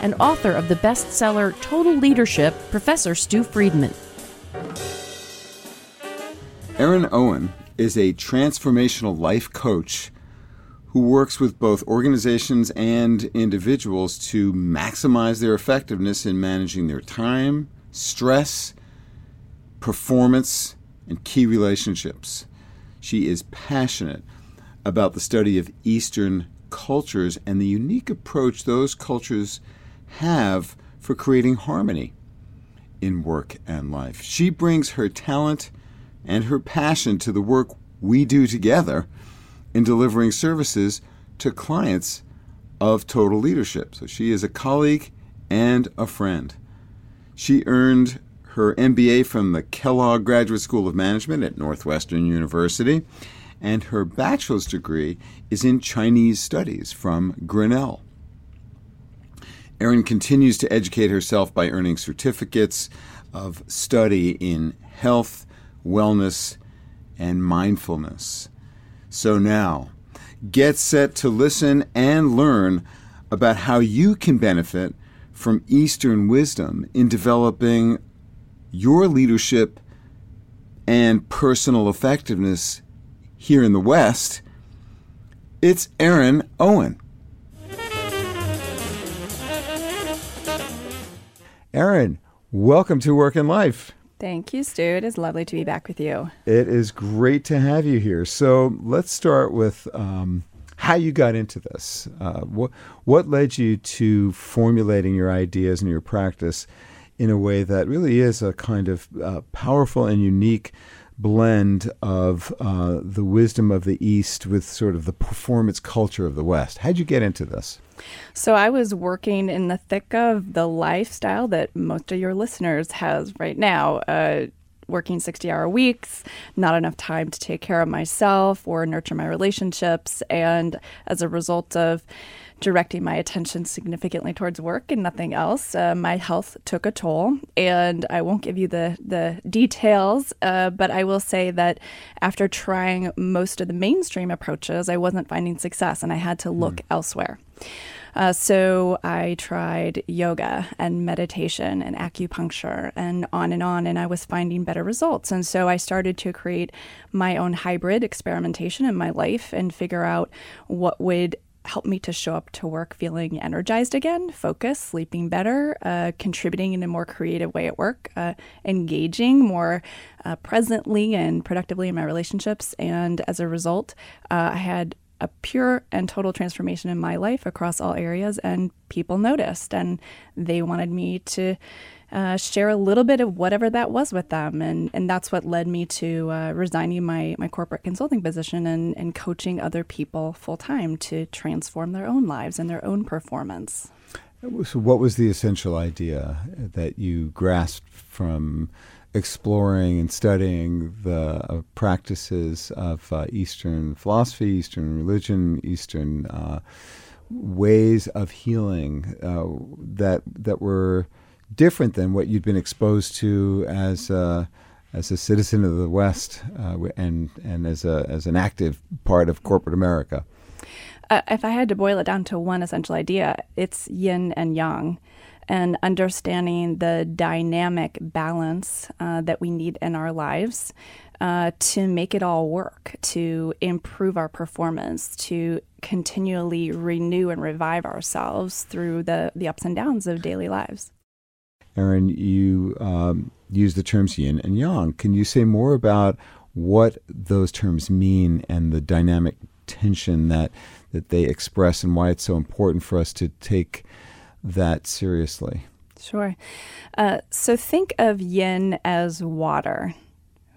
and author of the bestseller Total Leadership, Professor Stu Friedman. Erin Owen is a transformational life coach who works with both organizations and individuals to maximize their effectiveness in managing their time, stress, performance, and key relationships. She is passionate about the study of Eastern cultures and the unique approach those cultures have for creating harmony in work and life. She brings her talent and her passion to the work we do together in delivering services to clients of Total Leadership. So she is a colleague and a friend. She earned her MBA from the Kellogg Graduate School of Management at Northwestern University, and her bachelor's degree is in Chinese Studies from Grinnell. Erin continues to educate herself by earning certificates of study in health, wellness, and mindfulness. So now, get set to listen and learn about how you can benefit from Eastern wisdom in developing your leadership and personal effectiveness here in the West. It's Erin Owen. Erin, welcome to Work and Life. Thank you, Stu. It is lovely to be back with you. It is great to have you here. So let's start with um, how you got into this. Uh, what what led you to formulating your ideas and your practice in a way that really is a kind of uh, powerful and unique blend of uh, the wisdom of the East with sort of the performance culture of the West. How'd you get into this? So I was working in the thick of the lifestyle that most of your listeners has right now. Uh, working 60 hour weeks, not enough time to take care of myself or nurture my relationships. And as a result of directing my attention significantly towards work and nothing else. Uh, my health took a toll, and I won't give you the the details, uh, but I will say that after trying most of the mainstream approaches, I wasn't finding success, and I had to look mm. elsewhere. Uh, so I tried yoga and meditation and acupuncture and on and on, and I was finding better results. And so I started to create my own hybrid experimentation in my life and figure out what would help me to show up to work feeling energized again, focused, sleeping better, uh, contributing in a more creative way at work, uh, engaging more uh, presently and productively in my relationships. And as a result, uh, I had a pure and total transformation in my life across all areas, and people noticed and they wanted me to uh, share a little bit of whatever that was with them. And, and that's what led me to uh, resigning my, my corporate consulting position and, and coaching other people full time to transform their own lives and their own performance. So, what was the essential idea that you grasped from exploring and studying the uh, practices of uh, Eastern philosophy, Eastern religion, Eastern uh, ways of healing uh, that that were different than what you'd been exposed to as a, as a citizen of the West uh, and and as a as an active part of corporate America. Uh, if I had to boil it down to one essential idea, it's yin and yang, and understanding the dynamic balance uh, that we need in our lives. Uh, to make it all work, to improve our performance, to continually renew and revive ourselves through the, the ups and downs of daily lives. Erin, you um, use the terms yin and yang. Can you say more about what those terms mean and the dynamic tension that that they express and why it's so important for us to take that seriously? Sure. Uh, so think of yin as water,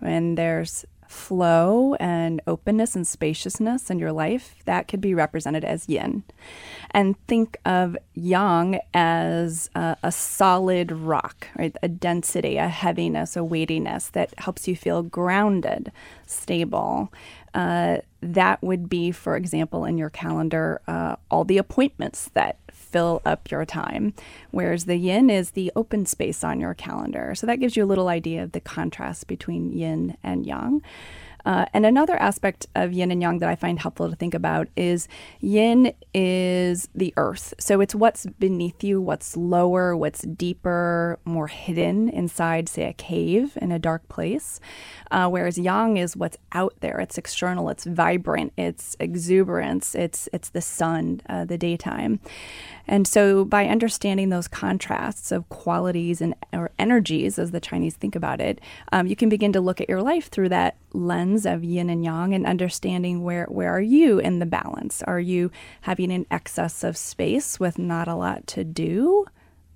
and there's flow and openness and spaciousness in your life, that could be represented as yin. And think of yang as a, a solid rock, right? A density, a heaviness, a weightiness that helps you feel grounded, stable. Uh, that would be, for example, in your calendar, uh, all the appointments that fill up your time, whereas the yin is the open space on your calendar. So that gives you a little idea of the contrast between yin and yang. Uh, and another aspect of yin and yang that I find helpful to think about is yin is the earth. So it's what's beneath you, what's lower, what's deeper, more hidden inside, say, a cave in a dark place. Uh, whereas yang is what's out there. It's external, it's vibrant, it's exuberance, it's, it's the sun, uh, the daytime. And so, by understanding those contrasts of qualities and or energies, as the Chinese think about it, um, you can begin to look at your life through that lens of yin and yang, and understanding where where are you in the balance? Are you having an excess of space with not a lot to do?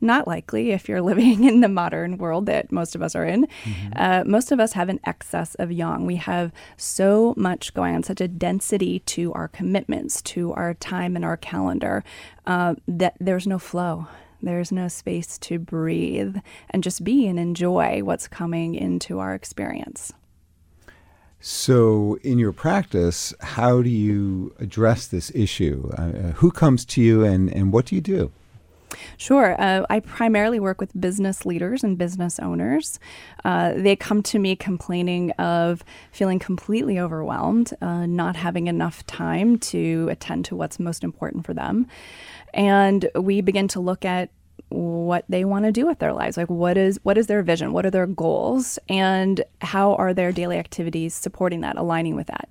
Not likely if you're living in the modern world that most of us are in. Mm-hmm. Uh, most of us have an excess of yang. We have so much going on, such a density to our commitments, to our time and our calendar, uh, that there's no flow. There's no space to breathe and just be and enjoy what's coming into our experience. So, in your practice, how do you address this issue? Uh, who comes to you and, and what do you do? Sure. Uh, I primarily work with business leaders and business owners. Uh, they come to me complaining of feeling completely overwhelmed, uh, not having enough time to attend to what's most important for them. And we begin to look at what they want to do with their lives like what is what is their vision what are their goals and how are their daily activities supporting that aligning with that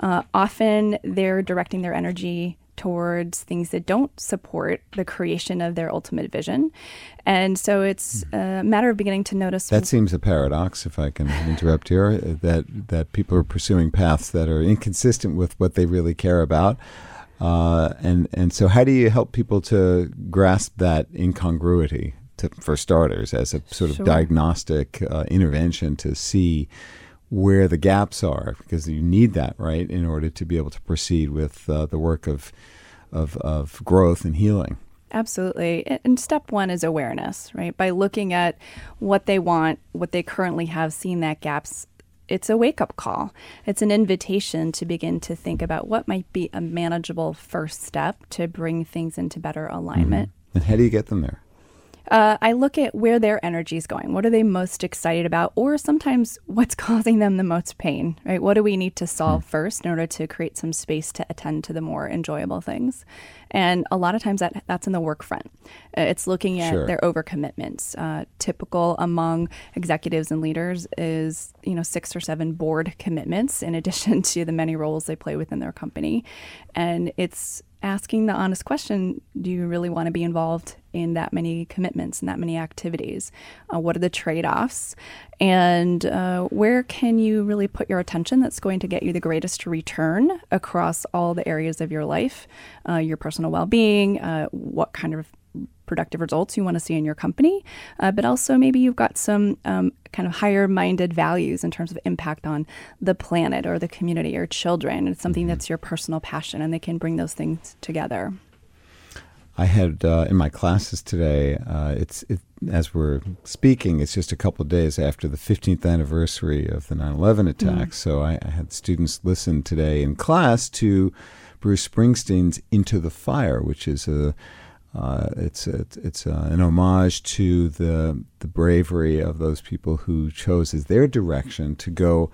uh, often they're directing their energy towards things that don't support the creation of their ultimate vision. And so it's a matter of beginning to notice. That seems a paradox, if I can interrupt here, that, that people are pursuing paths that are inconsistent with what they really care about. Uh, and, and so, how do you help people to grasp that incongruity, to, for starters, as a sort of sure. diagnostic uh, intervention to see? where the gaps are because you need that right in order to be able to proceed with uh, the work of, of of growth and healing absolutely and step one is awareness right by looking at what they want what they currently have seen that gaps it's a wake up call. It's an invitation to begin to think about what might be a manageable first step to bring things into better alignment. Mm-hmm. And how do you get them there? Uh, I look at where their energy is going. What are they most excited about? Or sometimes what's causing them the most pain, right? What do we need to solve mm. first in order to create some space to attend to the more enjoyable things? And a lot of times that that's in the work front. Uh, it's looking at sure. their overcommitments. Uh, typical among executives and leaders is you know six or seven board commitments in addition to the many roles they play within their company, and it's asking the honest question do you really want to be involved in that many commitments and that many activities? Uh, what are the trade offs? And uh, where can you really put your attention that's going to get you the greatest return across all the areas of your life, uh, your personal well being, uh, what kind of productive results you want to see in your company, uh, but also maybe you've got some um, kind of higher minded values in terms of impact on the planet or the community or children. It's something mm-hmm. that's your personal passion, and they can bring those things together. I had uh, in my classes today. Uh, it's it, as we're speaking, it's just a couple of days after the 15th anniversary of the 9/11 attack. Mm. So I, I, had students listen today in class to Bruce Springsteen's "Into the Fire," which is a uh, it's it's, it's an homage to the the bravery of those people who chose as their direction to go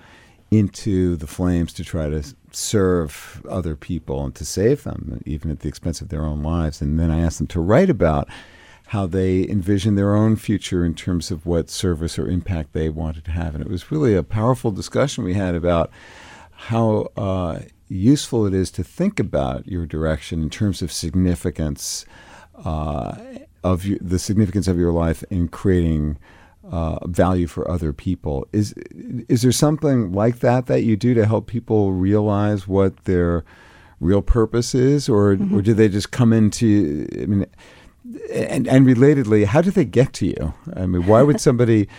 into the flames to try to serve other people and to save them, even at the expense of their own lives. And then I asked them to write about how they envision their own future in terms of what service or impact they wanted to have. And it was really a powerful discussion we had about how uh, useful it is to think about your direction in terms of significance uh, of your, the significance of your life in creating uh, value for other people. Is is there something like that that you do to help people realize what their real purpose is, or mm-hmm. or do they just come into? I mean, and and relatedly, how do they get to you? I mean, why would somebody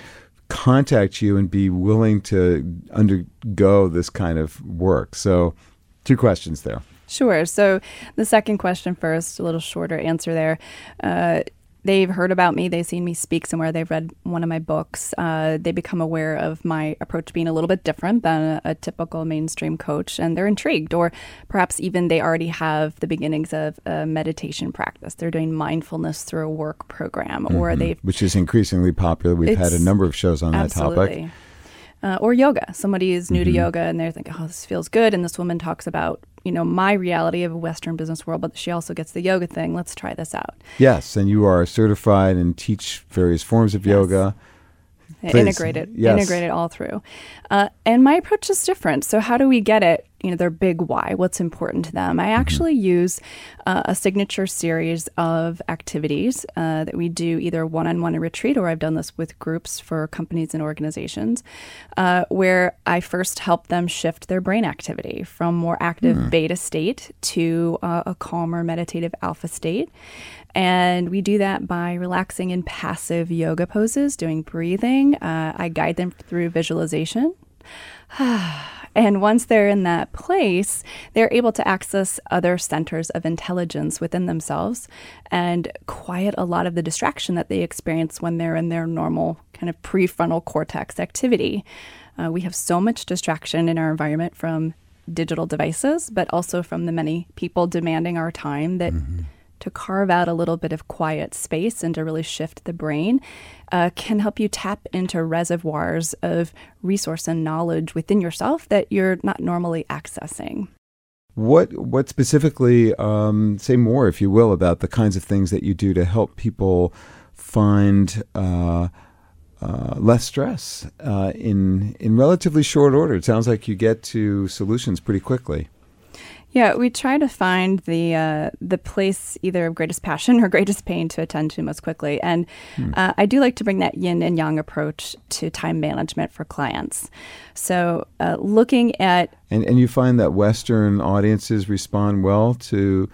contact you and be willing to undergo this kind of work. So, two questions there. Sure. So, the second question first, a little shorter answer there. Uh, they've heard about me, they've seen me speak somewhere, they've read one of my books, uh, they become aware of my approach being a little bit different than a, a, typical mainstream coach, and they're intrigued, or perhaps even they already have the beginnings of a meditation practice. They're doing mindfulness through a work program, mm-hmm. or they which is increasingly popular. We've had a number of shows on absolutely. that topic. Uh, or yoga. Somebody is new mm-hmm. to yoga and they're thinking, oh, this feels good. And this woman talks about you know my reality of a Western business world, but she also gets the yoga thing. Let's try this out. Yes, and you are certified and teach various forms of yes. yoga. Please. Integrate it, yes. integrate it all through. Uh, and my approach is different. So how do we get it? You know, their big why. What's important to them? I mm-hmm. actually use uh, a signature series of activities uh, that we do either one-on-one in retreat, or I've done this with groups for companies and organizations, uh, where I first help them shift their brain activity from more active mm. beta state to uh, a calmer meditative alpha state. And we do that by relaxing in passive yoga poses, doing breathing. Uh, I guide them through visualization. and once they're in that place, they're able to access other centers of intelligence within themselves and quiet a lot of the distraction that they experience when they're in their normal kind of prefrontal cortex activity. Uh, we have so much distraction in our environment from digital devices, but also from the many people demanding our time that. Mm-hmm to carve out a little bit of quiet space and to really shift the brain uh, can help you tap into reservoirs of resource and knowledge within yourself that you're not normally accessing. What what specifically? Um, say more, if you will, about the kinds of things that you do to help people find uh, uh, less stress uh, in in relatively short order. It sounds like you get to solutions pretty quickly. Yeah, we try to find the uh, the place either of greatest passion or greatest pain to attend to most quickly, and hmm. uh, I do like to bring that yin and yang approach to time management for clients. So, uh, looking at and and you find that Western audiences respond well to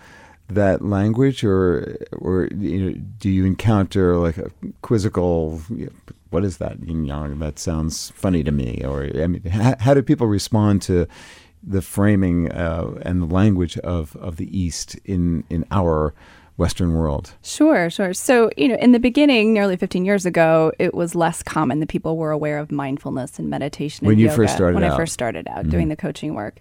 that language, or or you know, do you encounter like a quizzical? You know, what is that yin yang? That sounds funny to me. Or I mean, how, how do people respond to the framing uh, and the language of, of the East in, in our Western world? Sure, sure. So, you know, in the beginning, nearly 15 years ago, it was less common that people were aware of mindfulness and meditation. When and you yoga, first started when out. I first started out mm-hmm. doing the coaching work.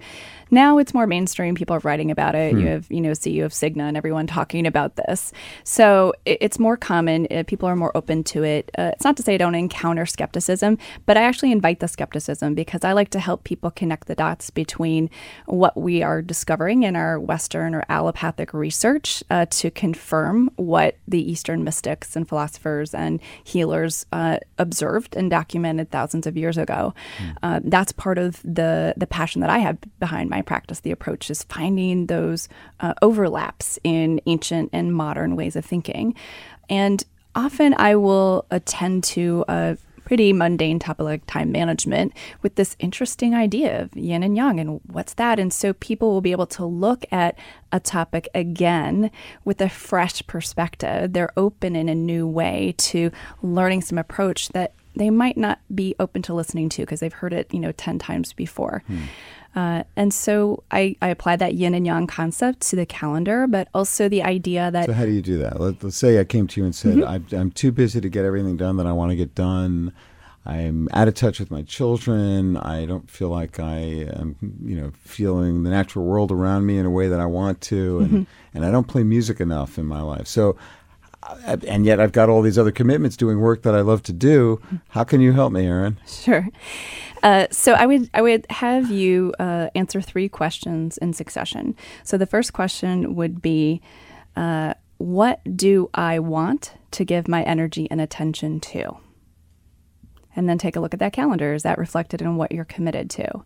Now it's more mainstream. People are writing about it. Hmm. You have, you know, CEO of Cigna and everyone talking about this. So it, it's more common. Uh, people are more open to it. Uh, it's not to say I don't encounter skepticism, but I actually invite the skepticism because I like to help people connect the dots between what we are discovering in our Western or allopathic research uh, to confirm what the Eastern mystics and philosophers and healers uh, observed and documented thousands of years ago. Hmm. that's part of the the passion that I have behind my my practice, the approach is finding those uh, overlaps in ancient and modern ways of thinking. And often I will attend to a pretty mundane topic like time management with this interesting idea of yin and yang and what's that. And so people will be able to look at a topic again with a fresh perspective. They're open in a new way to learning some approach that they might not be open to listening to because they've heard it, you know, 10 times before. Hmm. Uh, and so I, I applied that yin and yang concept to the calendar, but also the idea that. So, how do you do that? Let, us say I came to you and said, mm-hmm. I'm, I'm too busy to get everything done that I want to get done. I'm out of touch with my children. I don't feel like I am, you know, feeling the natural world around me in a way that I want to, and, mm-hmm. and I don't play music enough in my life. So, and yet I've got all these other commitments doing work that I love to do. How can you help me, Erin? Sure. Uh, so I would I would have you uh, answer three questions in succession. So the first question would be, uh, what do I want to give my energy and attention to? And then take a look at that calendar. Is that reflected in what you're committed to?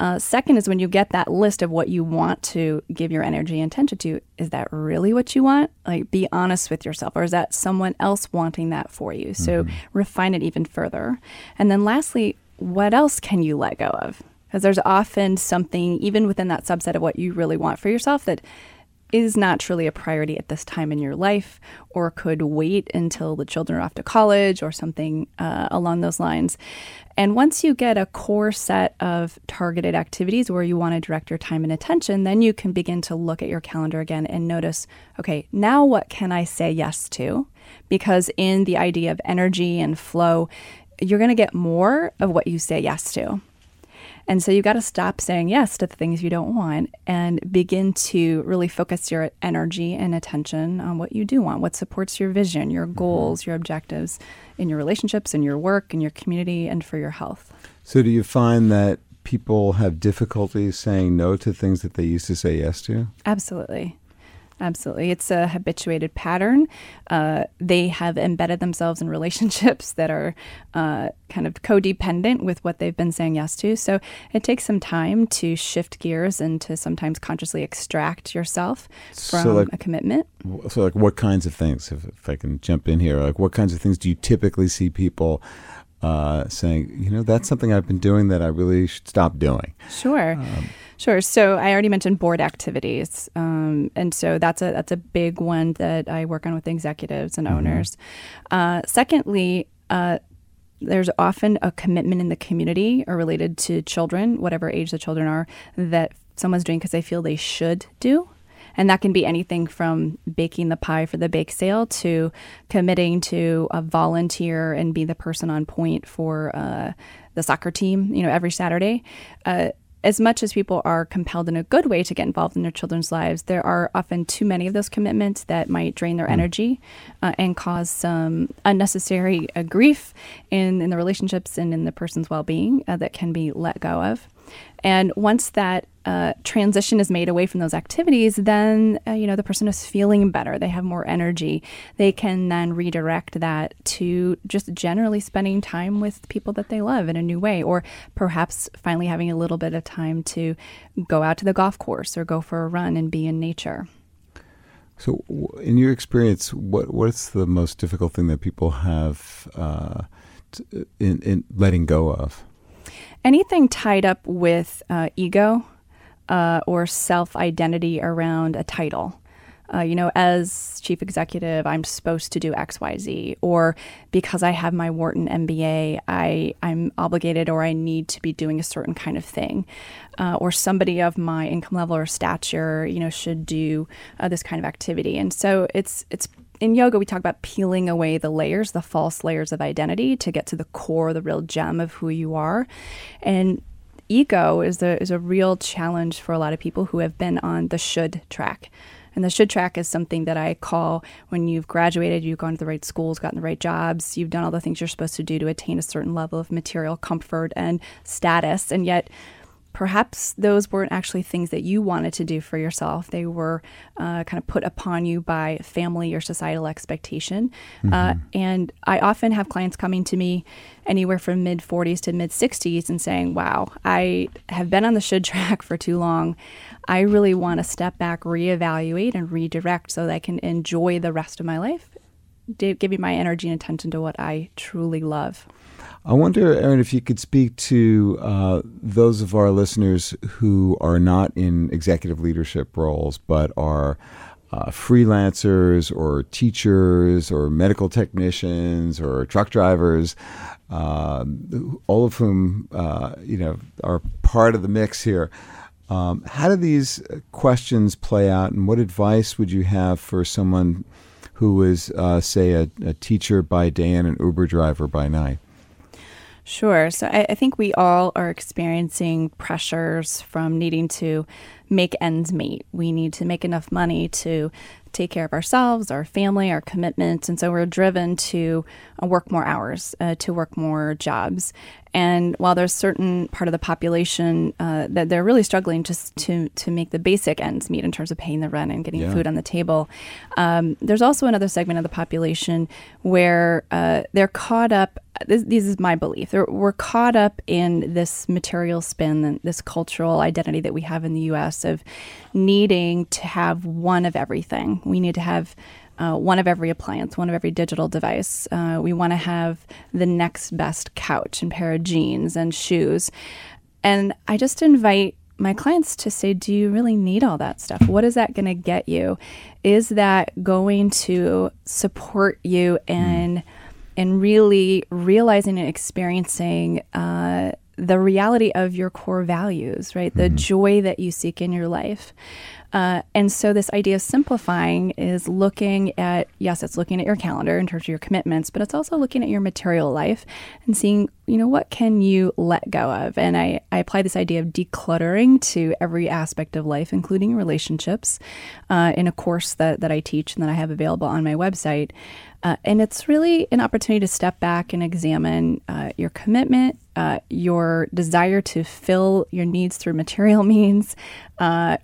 Uh, second is when you get that list of what you want to give your energy and attention to, is that really what you want? Like, be honest with yourself, or is that someone else wanting that for you? So, mm-hmm. refine it even further. And then, lastly, what else can you let go of? Because there's often something, even within that subset of what you really want for yourself, that is not truly a priority at this time in your life or could wait until the children are off to college or something uh, along those lines. And once you get a core set of targeted activities where you want to direct your time and attention, then you can begin to look at your calendar again and notice okay, now what can I say yes to? Because in the idea of energy and flow, you're going to get more of what you say yes to. And so you got to stop saying yes to the things you don't want and begin to really focus your energy and attention on what you do want, what supports your vision, your mm-hmm. goals, your objectives in your relationships, in your work, in your community, and for your health. So, do you find that people have difficulty saying no to things that they used to say yes to? Absolutely. Absolutely. It's a habituated pattern. Uh, they have embedded themselves in relationships that are uh, kind of codependent with what they've been saying yes to. So it takes some time to shift gears and to sometimes consciously extract yourself from so like, a commitment. So, like, what kinds of things, if, if I can jump in here, like, what kinds of things do you typically see people? Uh, saying, you know, that's something I've been doing that I really should stop doing. Sure. Um, Sure. So I already mentioned board activities, um, and so that's a that's a big one that I work on with executives and mm-hmm. owners. Uh, secondly. Uh, there's often a commitment in the community or related to children, whatever age the children are, that someone's doing because they feel they should do. And that can be anything from baking the pie for the bake sale to committing to a volunteer and be the person on point for uh, the soccer team, you know, every Saturday. Uh, as much as people are compelled in a good way to get involved in their children's lives, there are often too many of those commitments that might drain their mm. energy uh, and cause some unnecessary uh, grief in, in the relationships and in the person's well being uh, that can be let go of. And once that uh, transition is made away from those activities, then uh, you know the person is feeling better. They have more energy. They can then redirect that to just generally spending time with people that they love in a new way, or perhaps finally having a little bit of time to go out to the golf course or go for a run and be in nature. So, in your experience, what what's the most difficult thing that people have uh, in, in letting go of? anything tied up with uh, ego uh, or self identity around a title. Uh, you know, as chief executive, I'm supposed to do X, Y, Z, or because I have my Wharton MBA, I I'm obligated or I need to be doing a certain kind of thing, uh, or somebody of my income level or stature, you know, should do uh, this kind of activity, and so it's it's in yoga, we talk about peeling away the layers, the false layers of identity to get to the core, the real gem of who you are. And ego is a, is a real challenge for a lot of people who have been on the should track. And the should track is something that I call when you've graduated, you've gone to the right schools, gotten the right jobs, you've done all the things you're supposed to do to attain a certain level of material comfort and status. And yet, perhaps those weren't actually things that you wanted to do for yourself. They were uh, kind of put upon you by family or societal expectation. Uh, mm-hmm. Uh, and I often have clients coming to me anywhere from mid 40s to mid 60s and saying, Wow, I have been on the should track for too long. I really want to step back, reevaluate, and redirect so that I can enjoy the rest of my life, giving my energy and attention to what I truly love. I wonder, Erin, if you could speak to uh, those of our listeners who are not in executive leadership roles but are uh, freelancers or teachers or medical technicians or truck drivers, uh, all of whom uh, you know are part of the mix here. Um, how do these questions play out, and what advice would you have for someone who is, uh, say, a, a teacher by day and an Uber driver by night? Sure. So I, I, think we all are experiencing pressures from needing to make ends meet. We need to make enough money to take care of ourselves, our family, our commitments. And so we're driven to uh, work more hours, uh, to work more jobs. And while there's certain part of the population uh, that they're really struggling just to to make the basic ends meet in terms of paying the rent and getting yeah. food on the table, um, there's also another segment of the population where uh, they're caught up. This, this is my belief. We're caught up in this material spin, this cultural identity that we have in the U.S. of needing to have one of everything. We need to have uh, one of every appliance, one of every digital device. Uh, we want to have the next best couch and pair of jeans and shoes. And I just invite my clients to say, do you really need all that stuff? What is that going to get you? Is that going to support you in, mm. In really realizing and experiencing uh, the reality of your core values, right? The mm-hmm. joy that you seek in your life. Uh, and so, this idea of simplifying is looking at yes, it's looking at your calendar in terms of your commitments, but it's also looking at your material life and seeing, you know, what can you let go of. And I, I apply this idea of decluttering to every aspect of life, including relationships, uh, in a course that, that I teach and that I have available on my website. Uh, and it's really an opportunity to step back and examine uh, your commitment, uh, your desire to fill your needs through material means, uh,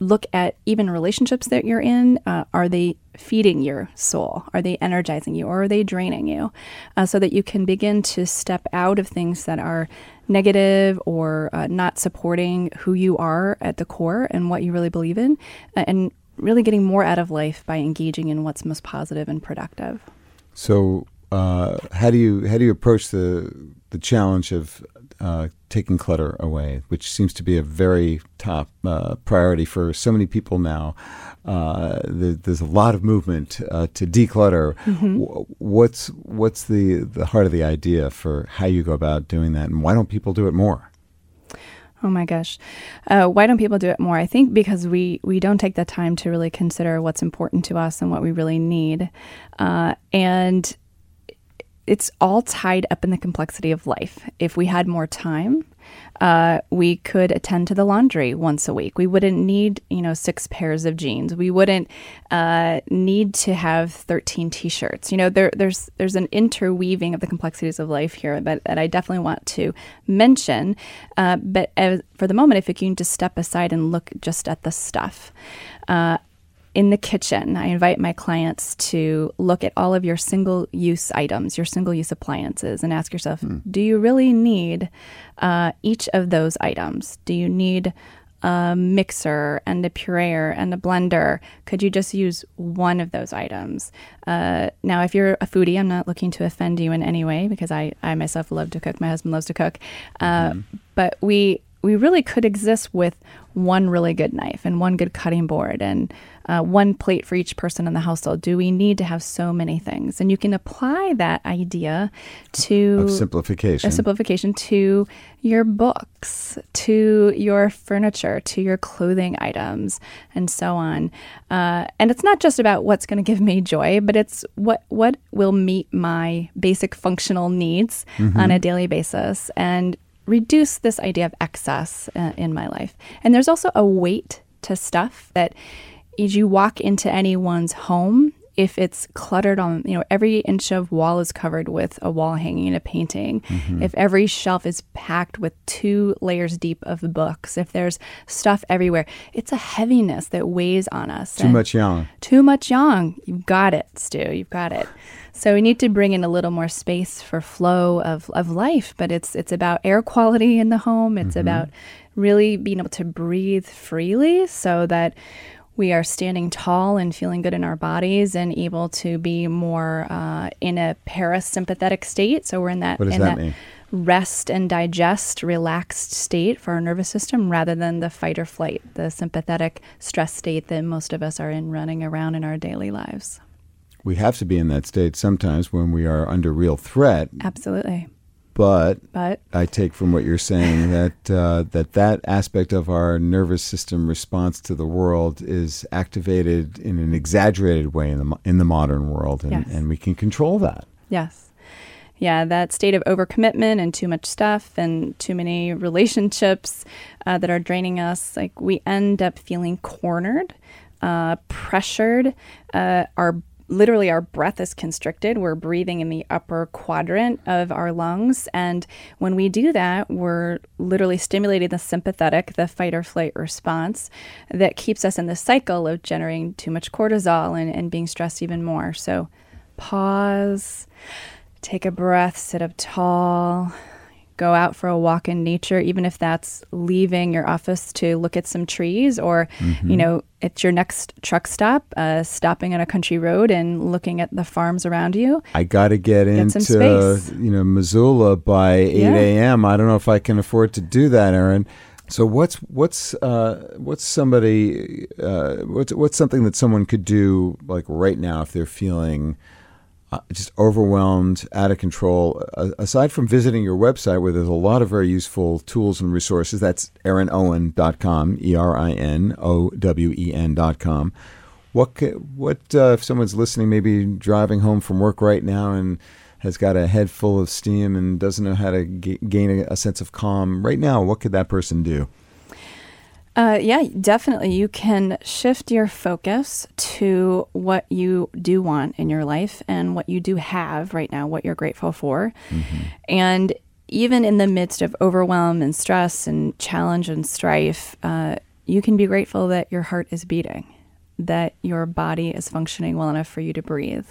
look at even relationships that you're in. Uh, are they feeding your soul? Are they energizing you or are they draining you? Uh, so that you can begin to step out of things that are negative or uh, not supporting who you are at the core and what you really believe in, uh, and really getting more out of life by engaging in what's most positive and productive. So, uh, how do you how do you approach the the challenge of uh, taking clutter away, which seems to be a very top uh, priority for so many people now. Uh, the, there's a lot of movement uh, to declutter. Mm-hmm. What's what's the the heart of the idea for how you go about doing that, and why don't people do it more? Oh my gosh, uh, why don't people do it more? I think because we we don't take the time to really consider what's important to us and what we really need, uh, and it's all tied up in the complexity of life. If we had more time, uh, we could attend to the laundry once a week. We wouldn't need, you know, six pairs of jeans. We wouldn't uh, need to have thirteen T-shirts. You know, there, there's there's an interweaving of the complexities of life here that, that I definitely want to mention. Uh, but as, for the moment, if you can just step aside and look just at the stuff, uh, in the kitchen, I invite my clients to look at all of your single use items, your single use appliances, and ask yourself mm. do you really need uh, each of those items? Do you need a mixer and a pureer and a blender? Could you just use one of those items? Uh, now, if you're a foodie, I'm not looking to offend you in any way because I, I myself love to cook. My husband loves to cook. Uh, mm-hmm. But we we really could exist with one really good knife and one good cutting board and uh, one plate for each person in the household? Do we need to have so many things? And you can apply that idea to of simplification, simplification to your books, to your furniture, to your clothing items, and so on. Uh, and it's not just about what's going to give me joy, but it's what what will meet my basic functional needs mm-hmm. on a daily basis and reduce this idea of excess uh, in my life. And there's also a weight to stuff that as you walk into anyone's home, if it's cluttered on, you know, every inch of wall is covered with a wall hanging, and a painting, mm-hmm. if every shelf is packed with two layers deep of books, if there's stuff everywhere, it's a heaviness that weighs on us. Too much yang. Too much yang. You've got it, Stu. You've got it. So we need to bring in a little more space for flow of, of life, but it's it's about air quality in the home. It's mm-hmm. about really being able to breathe freely so that we are standing tall and feeling good in our bodies and able to be more uh, in a parasympathetic state. So we're in that, in that, that rest and digest, relaxed state for our nervous system rather than the fight or flight, the sympathetic stress state that most of us are in running around in our daily lives. We have to be in that state sometimes when we are under real threat. Absolutely. But, but I take from what you're saying that uh, that that aspect of our nervous system response to the world is activated in an exaggerated way in the in the modern world, and, yes. and we can control that. Yes. Yeah, that state of overcommitment and too much stuff and too many relationships uh, that are draining us, like we end up feeling cornered, uh, pressured. Uh, our literally our breath is constricted. We're breathing in the upper quadrant of our lungs. And when we do that, we're literally stimulating the sympathetic, the fight or flight response that keeps us in the cycle of generating too much cortisol and, and being stressed even more. So pause, take a breath, sit up tall, go out for a walk in nature, even if that's leaving your office to look at some trees or, mm-hmm. you know, it's your next truck stop, uh, stopping on a country road and looking at the farms around you. I got to get, get into, you know, Missoula by 8 a.m. I don't know if I can afford to do that, Erin. So what's what's uh, what's somebody uh, what's what's something that someone could do like right now if they're feeling uh, just overwhelmed, out of control. Uh, aside from visiting your website, where there's a lot of very useful tools and resources, that's erinowen.com, E R I N O W E N.com. What what uh, if someone's listening, maybe driving home from work right now and has got a head full of steam and doesn't know how to g- gain a, a, sense of calm right now, what could that person do? Uh, yeah, definitely. You can shift your focus to what you do want in your life and what you do have right now, what you're grateful for. Mm-hmm. And even in the midst of overwhelm and stress and challenge and strife, uh, you can be grateful that your heart is beating, that your body is functioning well enough for you to breathe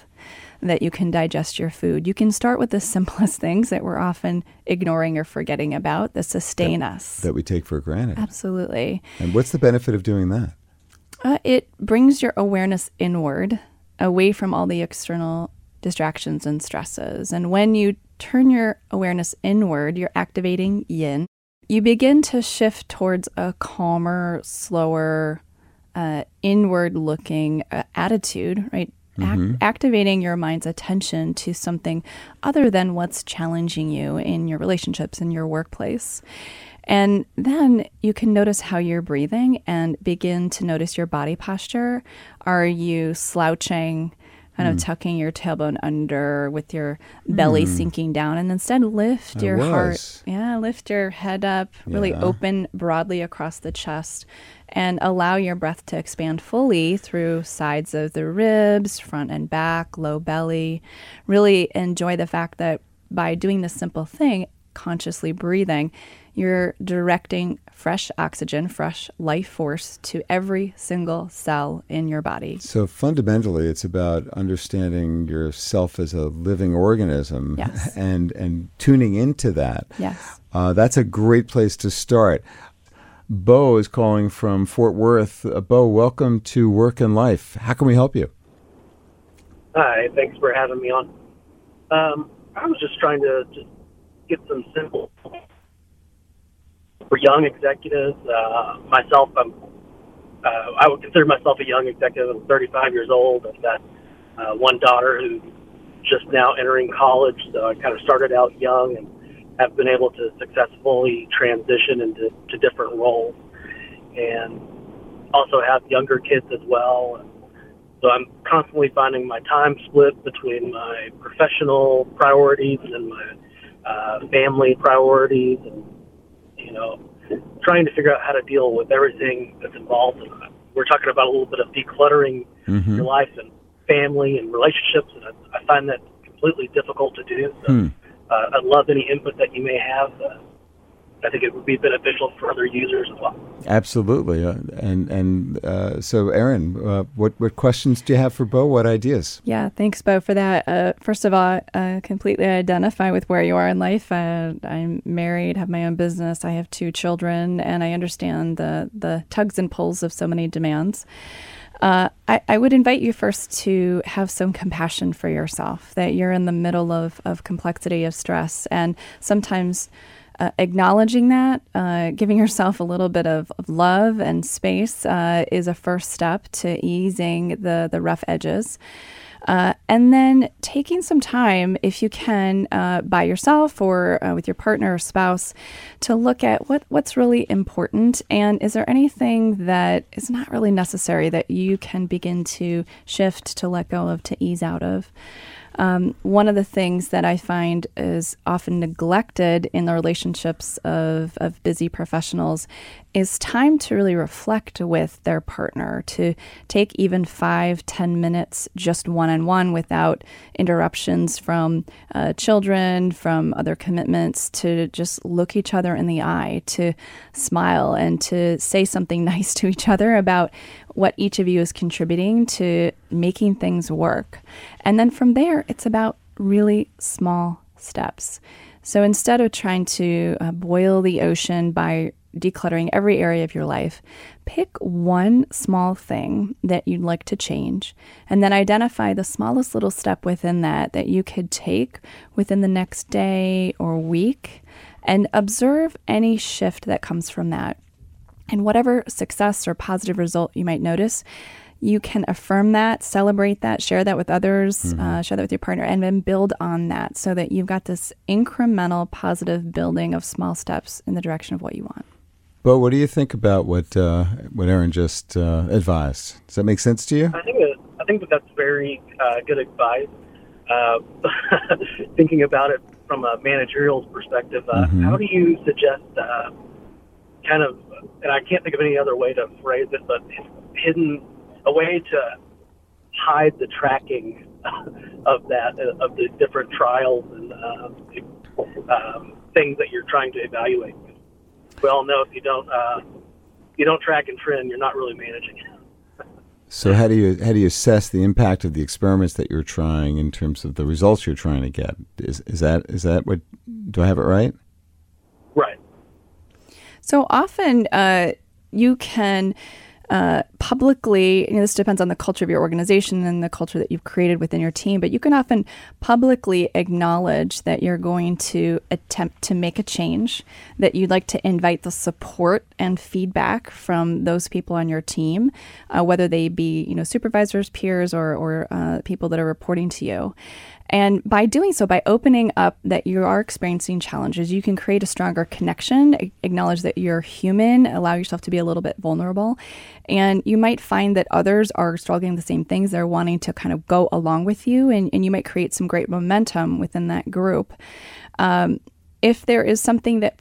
that you can digest your food. You can start with the simplest things that we're often ignoring or forgetting about that sustain that, us. That we take for granted. Absolutely. And what's the benefit of doing that? Uh, it brings your awareness inward, away from all the external distractions and stresses. And when you turn your awareness inward, you're activating yin. You begin to shift towards a calmer, slower, uh, inward looking uh, attitude, right? mm-hmm. activating your mind's attention to something other than what's challenging you in your relationships in your workplace. And then you can notice how you're breathing and begin to notice your body posture. Are you slouching? kind of mm. tucking your tailbone under with your belly mm. sinking down and instead lift I your was. heart yeah lift your head up really Yeah. open broadly across the chest and allow your breath to expand fully through sides of the ribs front and back low belly really enjoy the fact that by doing this simple thing consciously breathing you're directing fresh oxygen, fresh life force to every single cell in your body. So fundamentally, it's about understanding yourself as a living organism Yes. and, and tuning into that. Yes. Uh, that's a great place to start. Bo is calling from Fort Worth. Uh, Bo, welcome to Work and Life. How can we help you? Hi, thanks for having me on. Um, I was just trying to just get some simple for young executives. Uh, myself, I'm uh, I would consider myself a young executive. I'm 35 years old. I've got uh, one daughter who's just now entering college, so I kind of started out young and have been able to successfully transition into to different roles, and also have younger kids as well. So I'm constantly finding my time split between my professional priorities and my uh, family priorities, and you know, trying to figure out how to deal with everything that's involved. And we're talking about a little bit of decluttering Mm-hmm. your life and family and relationships, and I, I find that completely difficult to do. So Hmm. Uh, I'd love any input that you may have. Uh, I think it would be beneficial for other users as well. Absolutely. Uh, and and uh, so, Erin, uh, what, what questions do you have for Bo? What ideas? Yeah, thanks, Bo, for that. Uh, first of all, uh, completely identify with where you are in life. Uh, I'm married, have my own business, I have two children, and I understand the the tugs and pulls of so many demands. Uh, I, would invite you first to have some compassion for yourself, that you're in the middle of, of complexity of stress. And sometimes uh, acknowledging that, uh, giving yourself a little bit of, of love and space uh, is a first step to easing the, the rough edges. Uh, and then taking some time, if you can, uh, by yourself or uh, with your partner or spouse, to look at what, what's really important and is there anything that is not really necessary that you can begin to shift, to let go of, to ease out of. Um, one of the things that I find is often neglected in the relationships of, of busy professionals is time to really reflect with their partner, to take even five, ten minutes just one on one without interruptions from uh, children, from other commitments, to just look each other in the eye, to smile, and to say something nice to each other about what each of you is contributing to making things work. And then from there, it's about really small steps. So instead of trying to uh, boil the ocean by decluttering every area of your life, pick one small thing that you'd like to change and then identify the smallest little step within that that you could take within the next day or week and observe any shift that comes from that. And whatever success or positive result you might notice, you can affirm that, celebrate that, share that with others, mm-hmm. uh, share that with your partner, and then build on that so that you've got this incremental positive building of small steps in the direction of what you want. But what do you think about what uh, what Erin just uh, advised? Does that make sense to you? I think that, I think that that's very uh, good advice. Uh, thinking about it from a managerial perspective, uh, mm-hmm. how do you suggest kind of, and I can't think of any other way to phrase it, but hidden a way to hide the tracking of that of the different trials and uh, um, things that you're trying to evaluate. We all know if you don't uh, you don't track and trend, you're not really managing. So how do you how do you assess the impact of the experiments that you're trying in terms of the results you're trying to get? Is is that is that what do I have it right? Right. So often uh, you can uh, publicly, you know, this depends on the culture of your organization and the culture that you've created within your team, but you can often publicly acknowledge that you're going to attempt to make a change, that you'd like to invite the support and feedback from those people on your team, uh, whether they be, you know, supervisors, peers, or, or uh, people that are reporting to you. And by doing so, by opening up that you are experiencing challenges, you can create a stronger connection, acknowledge that you're human, allow yourself to be a little bit vulnerable. And you might find that others are struggling the same things. They're wanting to kind of go along with you, and, and you might create some great momentum within that group. Um, if there is something that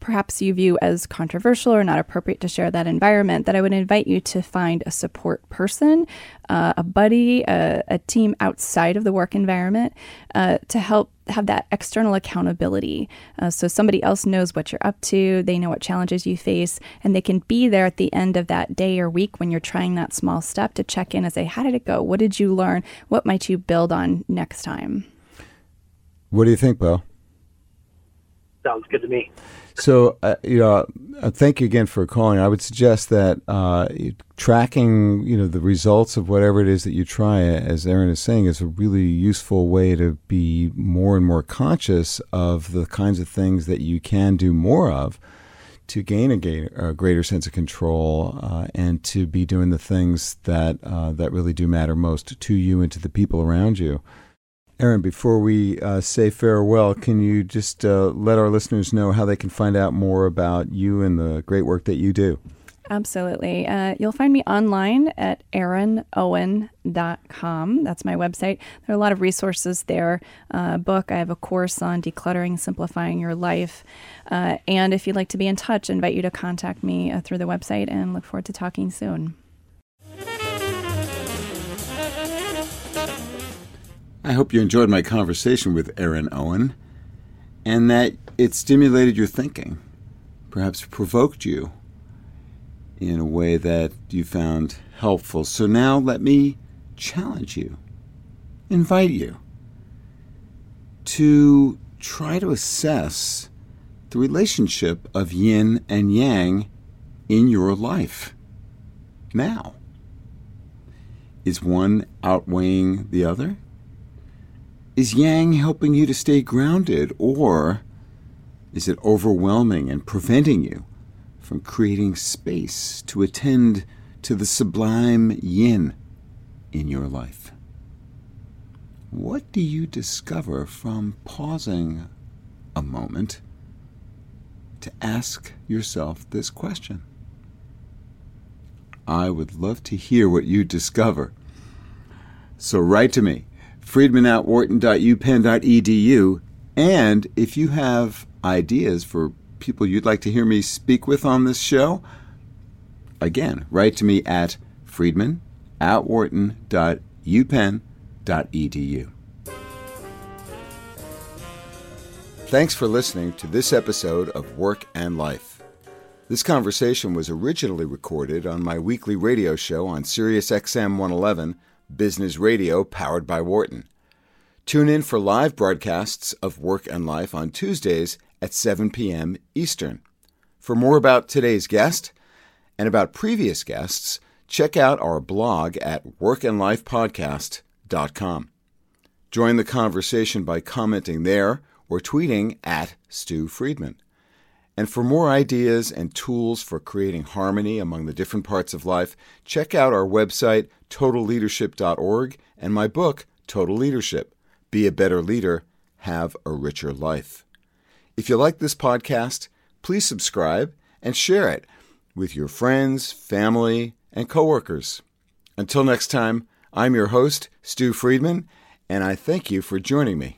perhaps you view as controversial or not appropriate to share that environment, that I would invite you to find a support person, uh, a buddy, a, a, team outside of the work environment uh, to help have that external accountability. Uh, so somebody else knows what you're up to, they know what challenges you face, and they can be there at the end of that day or week when you're trying that small step to check in and say, How did it go? What did you learn? What might you build on next time? What do you think, Bo? Sounds good to me. So, uh, you know, uh, thank you again for calling. I would suggest that uh, tracking, you know, the results of whatever it is that you try, as Erin is saying, is a really useful way to be more and more conscious of the kinds of things that you can do more of to gain a, a greater sense of control uh, and to be doing the things that uh, that really do matter most to you and to the people around you. Erin, before we uh, say farewell, can you just uh, let our listeners know how they can find out more about you and the great work that you do? Absolutely. Uh, you'll find me online at erinowen.com. That's my website. There are a lot of resources there. Uh, book, I have a course on decluttering, simplifying your life. Uh, and if you'd like to be in touch, I invite you to contact me uh, through the website and look forward to talking soon. I hope you enjoyed my conversation with Erin Owen and that it stimulated your thinking, perhaps provoked you in a way that you found helpful. So now let me challenge you, invite you to try to assess the relationship of yin and yang in your life now. Is one outweighing the other? Is yang helping you to stay grounded, or is it overwhelming and preventing you from creating space to attend to the sublime yin in your life? What do you discover from pausing a moment to ask yourself this question? I would love to hear what you discover. So write to me friedman at wharton.upenn.edu. And if you have ideas for people you'd like to hear me speak with on this show, again, write to me at friedman at wharton.upenn.edu. Thanks for listening to this episode of Work and Life. This conversation was originally recorded on my weekly radio show on Sirius XM 111 business radio powered by Wharton. Tune in for live broadcasts of Work and Life on Tuesdays at 7 p.m. Eastern. For more about today's guest and about previous guests, check out our blog at workandlifepodcast.com. Join the conversation by commenting there or tweeting at Stu Friedman. And for more ideas and tools for creating harmony among the different parts of life, check out our website, totalleadership.org, and my book, Total Leadership Be a Better Leader, Have a Richer Life. If you like this podcast, please subscribe and share it with your friends, family, and coworkers. Until next time, I'm your host, Stu Friedman, and I thank you for joining me.